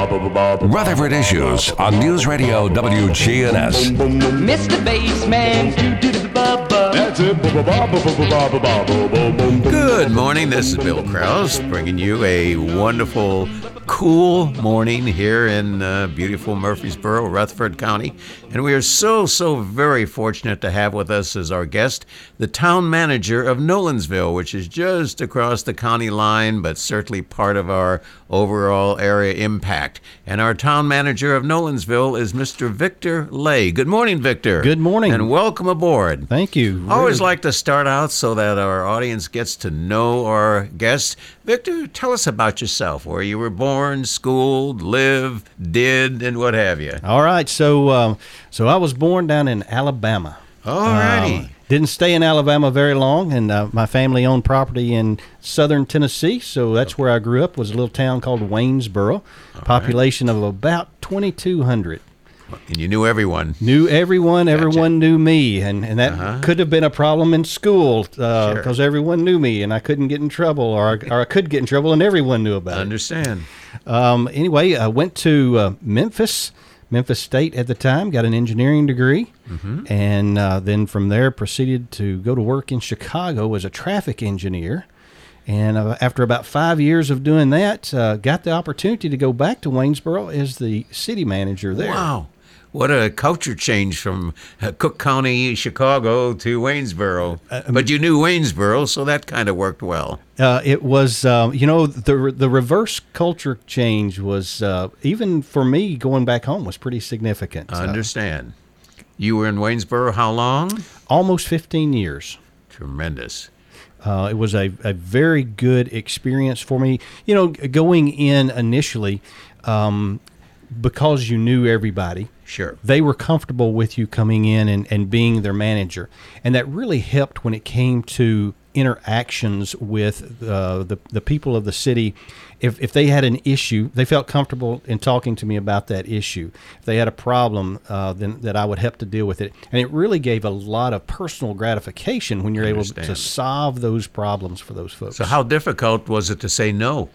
Rutherford Issues on News Radio WGNS. Mr. Bassman. Good morning. This is Bill Kraus bringing you a wonderful, cool morning here in uh, beautiful Murfreesboro, Rutherford County. And we are so, so very fortunate to have with us as our guest the town manager of Nolensville, which is just across the county line, but certainly part of our overall area impact. And our town manager of Nolensville is Mr. Victor Lay. Good morning, Victor. Good morning. And welcome aboard. Thank you. I always like to start out so that our audience gets to know our guest. Victor, tell us about yourself, where you were born, schooled, lived, did, and what have you. All right. So, um, so I was born down in Alabama. Alrighty. Um, didn't stay in Alabama very long, and uh, my family owned property in southern Tennessee, so that's where I grew up. Was a little town called Waynesboro, population of about 2,200. and you knew everyone. Knew everyone, everyone knew me, and, and that could have been a problem in school because Uh-huh. Sure. everyone knew me, and I couldn't get in trouble, or I, or I could get in trouble, and everyone knew about it. Understand. Um, anyway, I went to uh, Memphis, Memphis State at the time, got an engineering degree, and uh, then from there proceeded to go to work in Chicago as a traffic engineer. And uh, after about five years of doing that, uh, got the opportunity to go back to Waynesboro as the city manager there. Wow. What a culture change from uh, Cook County, Chicago to Waynesboro. but you knew Waynesboro, so that kind of worked well. Uh, it was, um, you know, the the reverse culture change was uh, even for me going back home was pretty significant. I Uh, understand. You were in Waynesboro how long? almost 15 years. Tremendous. Uh, it was a, a very good experience for me. You know, going in initially, um, because you knew everybody, Sure. they were comfortable with you coming in and, and being their manager. And that really helped when it came to interactions with uh, the, the people of the city. If, if they had an issue, they felt comfortable in talking to me about that issue. If they had a problem, uh, then that I would help to deal with it. And it really gave a lot of personal gratification when you're able to solve those problems for those folks. So, how difficult was it to say no?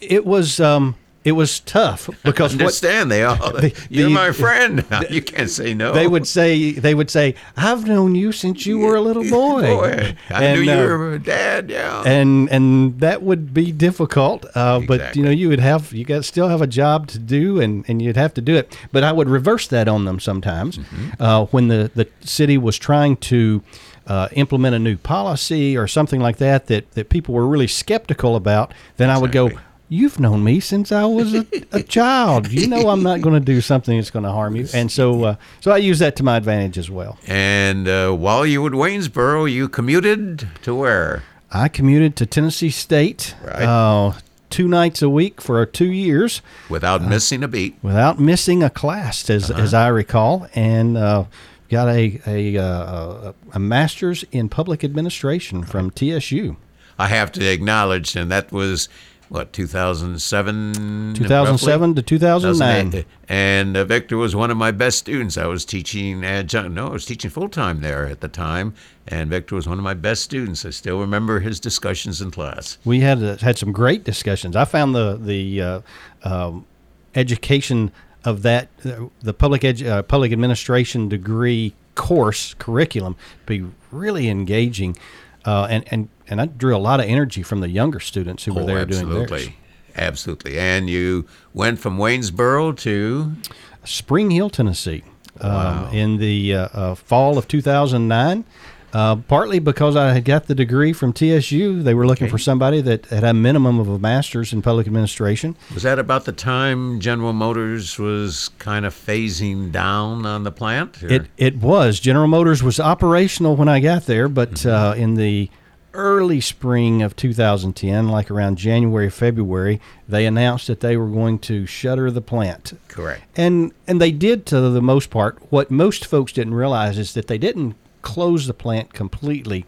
it was um, it was tough because what, Understand they all. the- You're the- my friend. you can't say no. they would say they would say I've known you since you were a little boy. Boy, I And, knew you uh, were a dad. Yeah. and and that would be difficult. Uh, But you know, you would have you got still have a job to do, and, and you'd have to do it. But I would reverse that on them sometimes Mm-hmm. uh, when the the city was trying to. Uh, implement a new policy or something like that that, that people were really skeptical about, then I would go, Exactly. You've known me since I was a, a child. You know I'm not going to do something that's going to harm you, and so uh, so I use that to my advantage as well. And uh, while you were at Waynesboro, you commuted to where? I commuted to Tennessee State Right. uh, two nights a week for two years Without missing a beat. without missing a class, as, Uh-huh. as I recall, and uh, got a a, uh, a master's in public administration from TSU. I have to acknowledge, and that was what 2007. 2007 to 2009. And uh, Victor was one of my best students. I was teaching adjunct. No, I was teaching full time there at the time, and Victor was one of my best students. I still remember his discussions in class. We had uh, had some great discussions. I found the the uh, um, education of that uh, the public edu- uh, public administration degree course curriculum to be really engaging, uh, and and and I drew a lot of energy from the younger students who were there doing theirs. Oh, absolutely, absolutely. And you went from Waynesboro to Spring Hill, Tennessee, um, in the uh, uh, fall of 2009. Uh, partly because I had got the degree from TSU, they were looking Okay. for somebody that had a minimum of a master's in public administration. was that about the time General Motors was kind of phasing down on the plant? or- It it was General Motors was operational when I got there, but Mm-hmm. uh, in the early spring of 2010, like around January February, they announced that they were going to shutter the plant. correct. And and they did to the most part. What most folks didn't realize is that they didn't close the plant completely.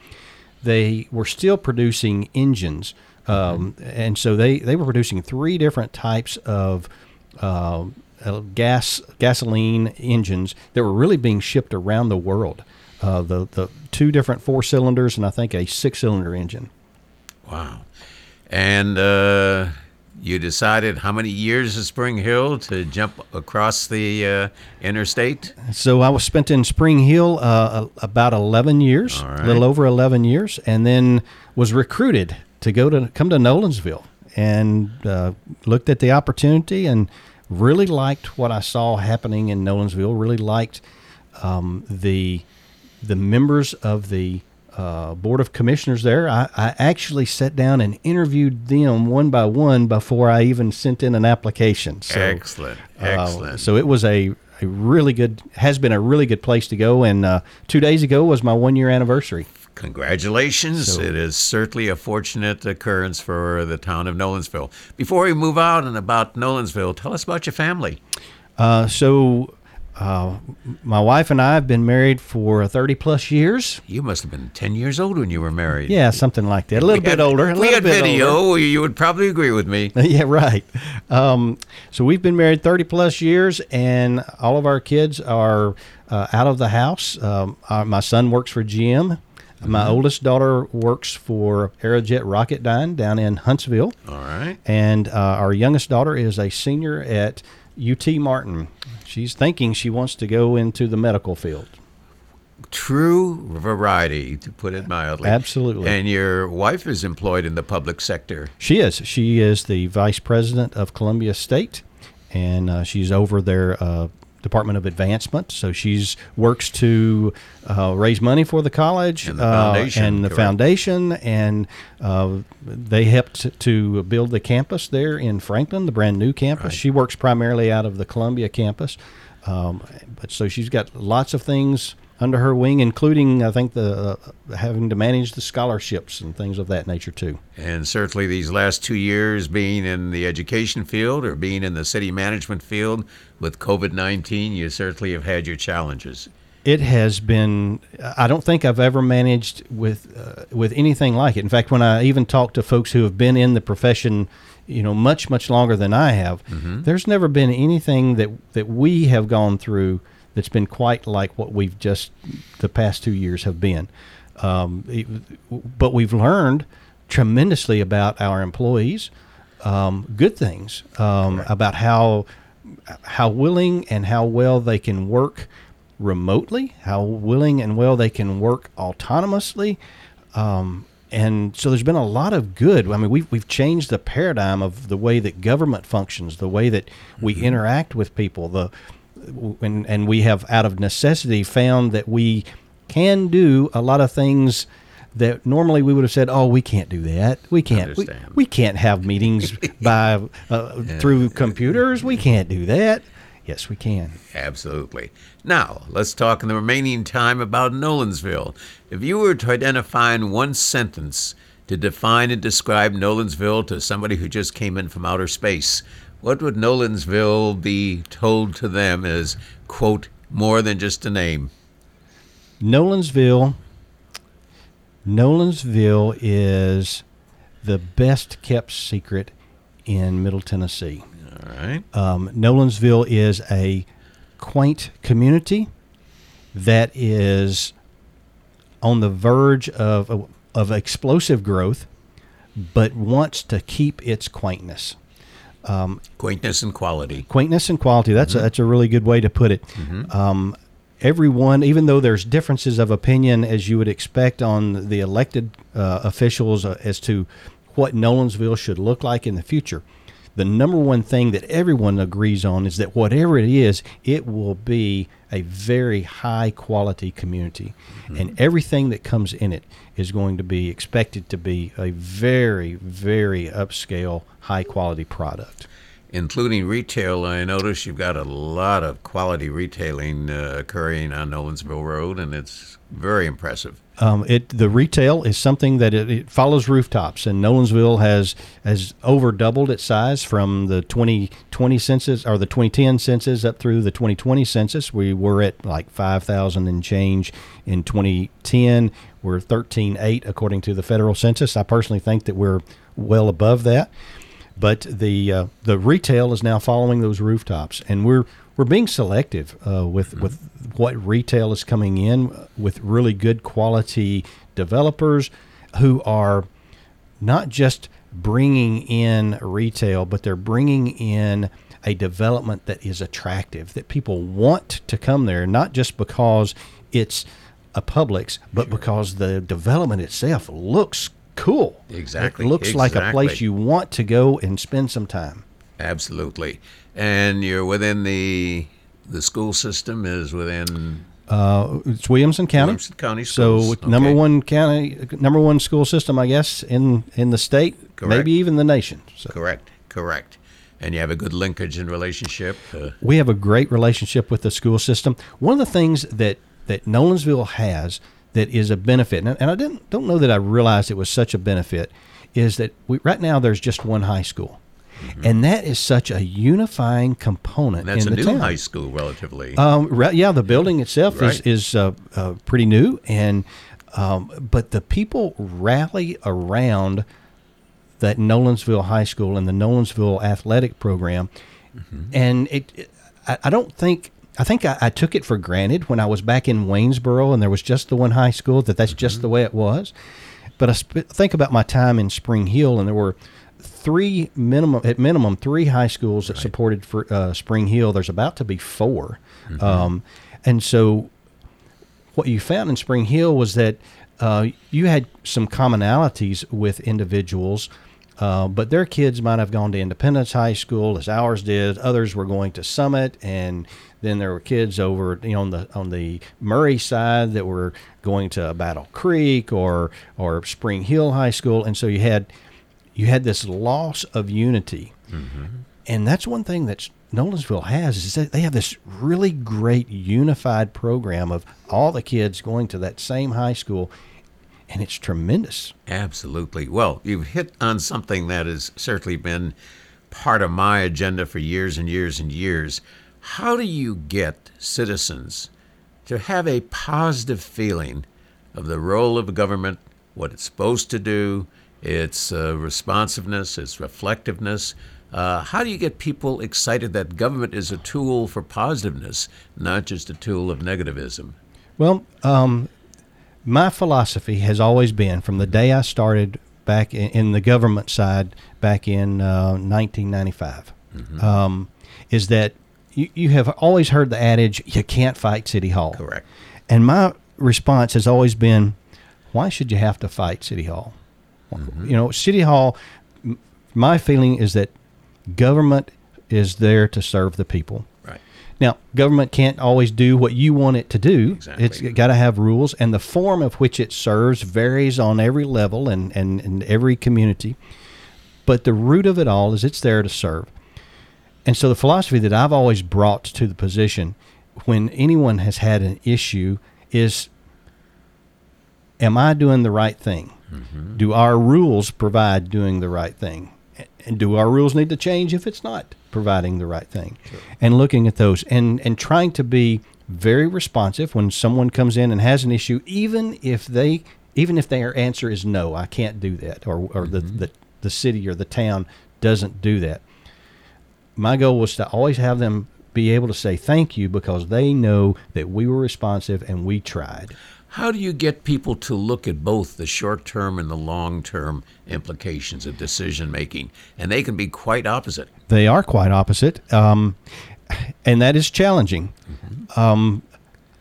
They were still producing engines, um, and so they, they were producing three different types of uh, uh, gas gasoline engines that were really being shipped around the world. Uh, the the two different four cylinders and I think a six cylinder engine. Wow. And uh, you decided how many years of Spring Hill to jump across the uh, interstate? So I was spent in Spring Hill uh, about 11 years, All a right. little over 11 years, and then was recruited to go to come to Nolensville and uh, looked at the opportunity and really liked what I saw happening in Nolensville. Really liked um, the the members of the uh, board of commissioners there. I, I actually sat down and interviewed them one by one before I even sent in an application. So, excellent, uh, excellent. so it was a, a really good, has been a really good place to go. And uh, two days ago was my one year anniversary. Congratulations. So- it is certainly a fortunate occurrence for the town of Nolensville. Before we move out and about Nolensville, tell us about your family. Uh, so uh, my wife and I have been married for 30 plus years. You must have been 10 years old when you were married. Yeah, something like that. A little We bit had- older. A we little had bit video. older. You would probably agree with me. yeah, right. Um, so we've been married 30 plus years, and all of our kids are uh, out of the house. Um, our, my son works for GM. My oldest daughter works for Aerojet Rocketdyne down in Huntsville. All right. And uh, our youngest daughter is a senior at UT Martin. She's thinking she wants to go into the medical field. True variety, to put it mildly. Absolutely. And your wife is employed in the public sector. She is. She is the vice president of Columbia State, and uh, she's over their uh, Department of Advancement. So she's works to uh, raise money for the college And the uh, foundation, and the foundation, and uh, they helped to build the campus there in Franklin, the brand new campus. Right. She works primarily out of the Columbia campus, um, but so she's got lots of things under her wing, including I think the uh, having to manage the scholarships and things of that nature too. And certainly these last two years being in the education field or being in the city management field with COVID 19, you certainly have had your challenges. It has been. I don't think I've ever managed with uh, with anything like it. In fact, when I even talk to folks who have been in the profession, you know, much much longer than I have, there's never been anything that that we have gone through that's been quite like what we've just the past two years have been. Um, it- but we've learned tremendously about our employees, um, good things um, about how how willing and how well they can work remotely, how willing and well they can work autonomously. Um, and so there's been a lot of good. I mean, we've, we've changed the paradigm of the way that government functions, the way that we interact with people, the and, and we have out of necessity found that we can do a lot of things that normally we would have said, "Oh, we can't do that. We can't. We, we can't have meetings by uh, through computers. We can't do that." Yes, we can. Absolutely. Now, let's talk in the remaining time about Nolensville. If you were to identify in one sentence to define and describe Nolensville to somebody who just came in from outer space, what would Nolensville be told to them as, quote, more than just a name? Nolensville. Nolensville is the best kept secret in Middle Tennessee. All right. Um, Nolensville is a quaint community that is on the verge of of explosive growth, but wants to keep its quaintness. Quaintness and quality. quaintness and quality. That's a, that's a really good way to put it. Um, everyone, even though there's differences of opinion as you would expect on the elected uh, officials uh, as to what Nolensville should look like in the future, the number one thing that everyone agrees on is that whatever it is, it will be a very high quality community, and everything that comes in it is going to be expected to be a very, very upscale, high quality product. Including retail, I notice you've got a lot of quality retailing uh, occurring on Nolensville Road, and it's very impressive. Um, it the retail is something that it, it follows rooftops, and Nolensville has has over doubled its size from the 2020 census or the 2010 census up through the 2020 census. We were at like 5,000 and change in 2010. We're 13.8 according to the federal census. I personally think that we're well above that but the uh, the retail is now following those rooftops, and we're we're being selective uh, with with what retail is coming in with really good quality developers who are not just bringing in retail, but they're bringing in a development that is attractive, that people want to come there, not just because it's a Publix, but because the development itself looks cool. Exactly, It looks like a place you want to go and spend some time. Absolutely. And you're within the the school system is within Uh, it's Williamson County. Williamson County schools. So schools. number one county, number one school system, I guess, in in the state, Correct. maybe even the nation. So correct, correct. And you have a good linkage and relationship. Uh, we have a great relationship with the school system. One of the things that that Nolensville has that is a benefit, and, and I didn't don't know that I realized it was such a benefit, is that we, right now there's just one high school, and that is such a unifying component Mm-hmm. that's in a the new town. high school, relatively. Um, right, yeah, the building itself Right. is is uh, uh, pretty new, and um, but the people rally around that Nolensville High School and the Nolensville athletic program, and it, it- I, I don't think. I think I, I took it for granted when I was back in Waynesboro and there was just the one high school that that's just the way it was. But I sp- think about my time in Spring Hill and there were three minimum at minimum three high schools that supported for uh, Spring Hill. There's about to be 4 um, and so what you found in Spring Hill was that uh, you had some commonalities with individuals, uh, but their kids might have gone to Independence High School as ours did. Others were going to Summit, and then there were kids over you know on the on the Maury side that were going to Battle Creek or or Spring Hill High School, and so you had you had this loss of unity. Mm-hmm. And that's one thing that Nolensville has is that they have this really great unified program of all the kids going to that same high school, and it's tremendous. Absolutely. Well, you've hit on something that has certainly been part of my agenda for years and years and years. How do you get citizens to have a positive feeling of the role of government, what it's supposed to do, its uh, responsiveness, its reflectiveness? Uh, how do you get people excited that government is a tool for positiveness, not just a tool of negativism? Well, um, my philosophy has always been from the day I started back in, in the government side back in uh, 1995 um, is that you, you have always heard the adage, you can't fight City Hall. Correct. And my response has always been, why should you have to fight City Hall? Mm-hmm. You know, City Hall, m- my feeling is that government is there to serve the people. Right. Now, government can't always do what you want it to do. Exactly. It's got to have rules, and the form of which it serves varies on every level and, and, and every community. But the root of it all is it's there to serve. And so the philosophy that I've always brought to the position when anyone has had an issue is am I doing the right thing? Mm-hmm. Do our rules provide doing the right thing? And do our rules need to change if it's not providing the right thing? And looking at those and, and trying to be very responsive when someone comes in and has an issue, even if they even if their answer is no, I can't do that, or, or the, mm-hmm. the, the city or the town doesn't do that my goal was to always have them be able to say thank you because they know that we were responsive and we tried. How do you get people to look at both the short term and the long term implications of decision making? And they can be quite opposite. They are quite opposite, um, and that is challenging. Um,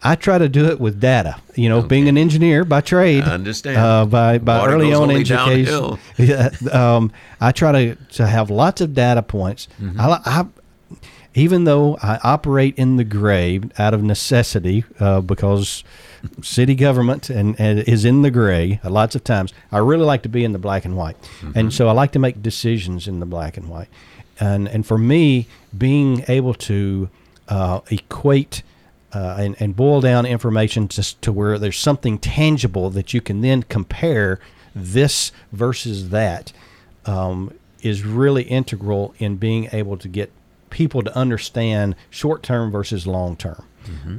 I try to do it with data. You know, being an engineer by trade, I understand. Uh, by by Water early on education, yeah, um, I try to to have lots of data points. Mm-hmm. I, I even though I operate in the gray out of necessity uh, because city government and, and is in the gray lots of times, I really like to be in the black and white, and so I like to make decisions in the black and white, and and for me, being able to uh, equate. Uh, and, and boil down information just to where there's something tangible that you can then compare this versus that um, is really integral in being able to get people to understand short term versus long term.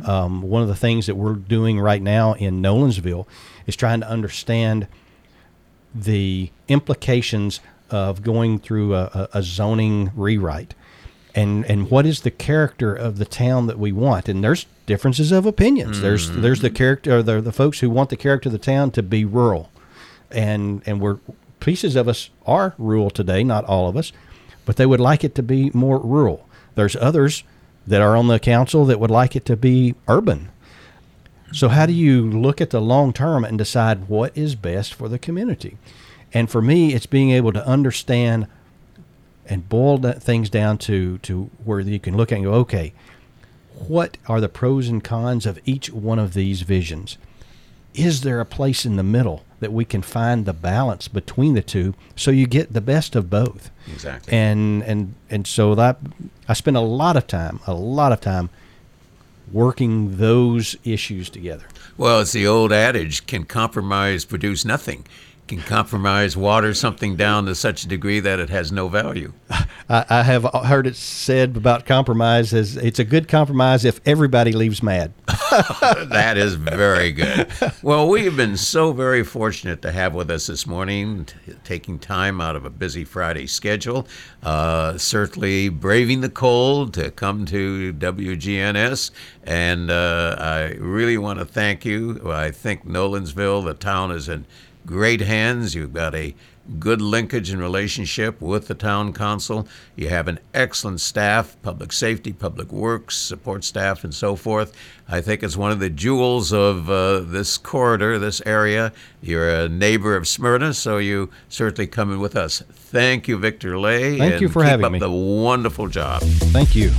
Um, one of the things that we're doing right now in Nolensville is trying to understand the implications of going through a, a, zoning rewrite. And, and what is the character of the town that we want? And there's differences of opinions. There's there's the character, or the, the folks who want the character of the town to be rural, and and we're pieces of us are rural today, not all of us, but they would like it to be more rural. There's others that are on the council that would like it to be urban. So, how do you look at the long term and decide what is best for the community? And for me, it's being able to understand and boil things down to, to where you can look at and go, okay, what are the pros and cons of each one of these visions? Is there a place in the middle that we can find the balance between the two so you get the best of both? Exactly. And and and so that I spend a lot of time, a lot of time working those issues together. Well, it's the old adage can compromise produce nothing? Can compromise water something down to such a degree that it has no value? I, I have heard it said about compromise as it's a good compromise if everybody leaves mad. that is very good. Well, we have been so very fortunate to have with us this morning, t- taking time out of a busy Friday schedule, uh, certainly braving the cold to come to WGNS. And uh, I really want to thank you. I think Nolensville, the town, is in great hands. You've got a good linkage and relationship with the town council. You have an excellent staff, public safety, public works, support staff, and so forth. I think it's one of the jewels of uh, this corridor, this area. You're a neighbor of Smyrna, so you certainly come in with us. Thank you, Victor Lay. Thank and you for keep having up me. the wonderful job. Thank you.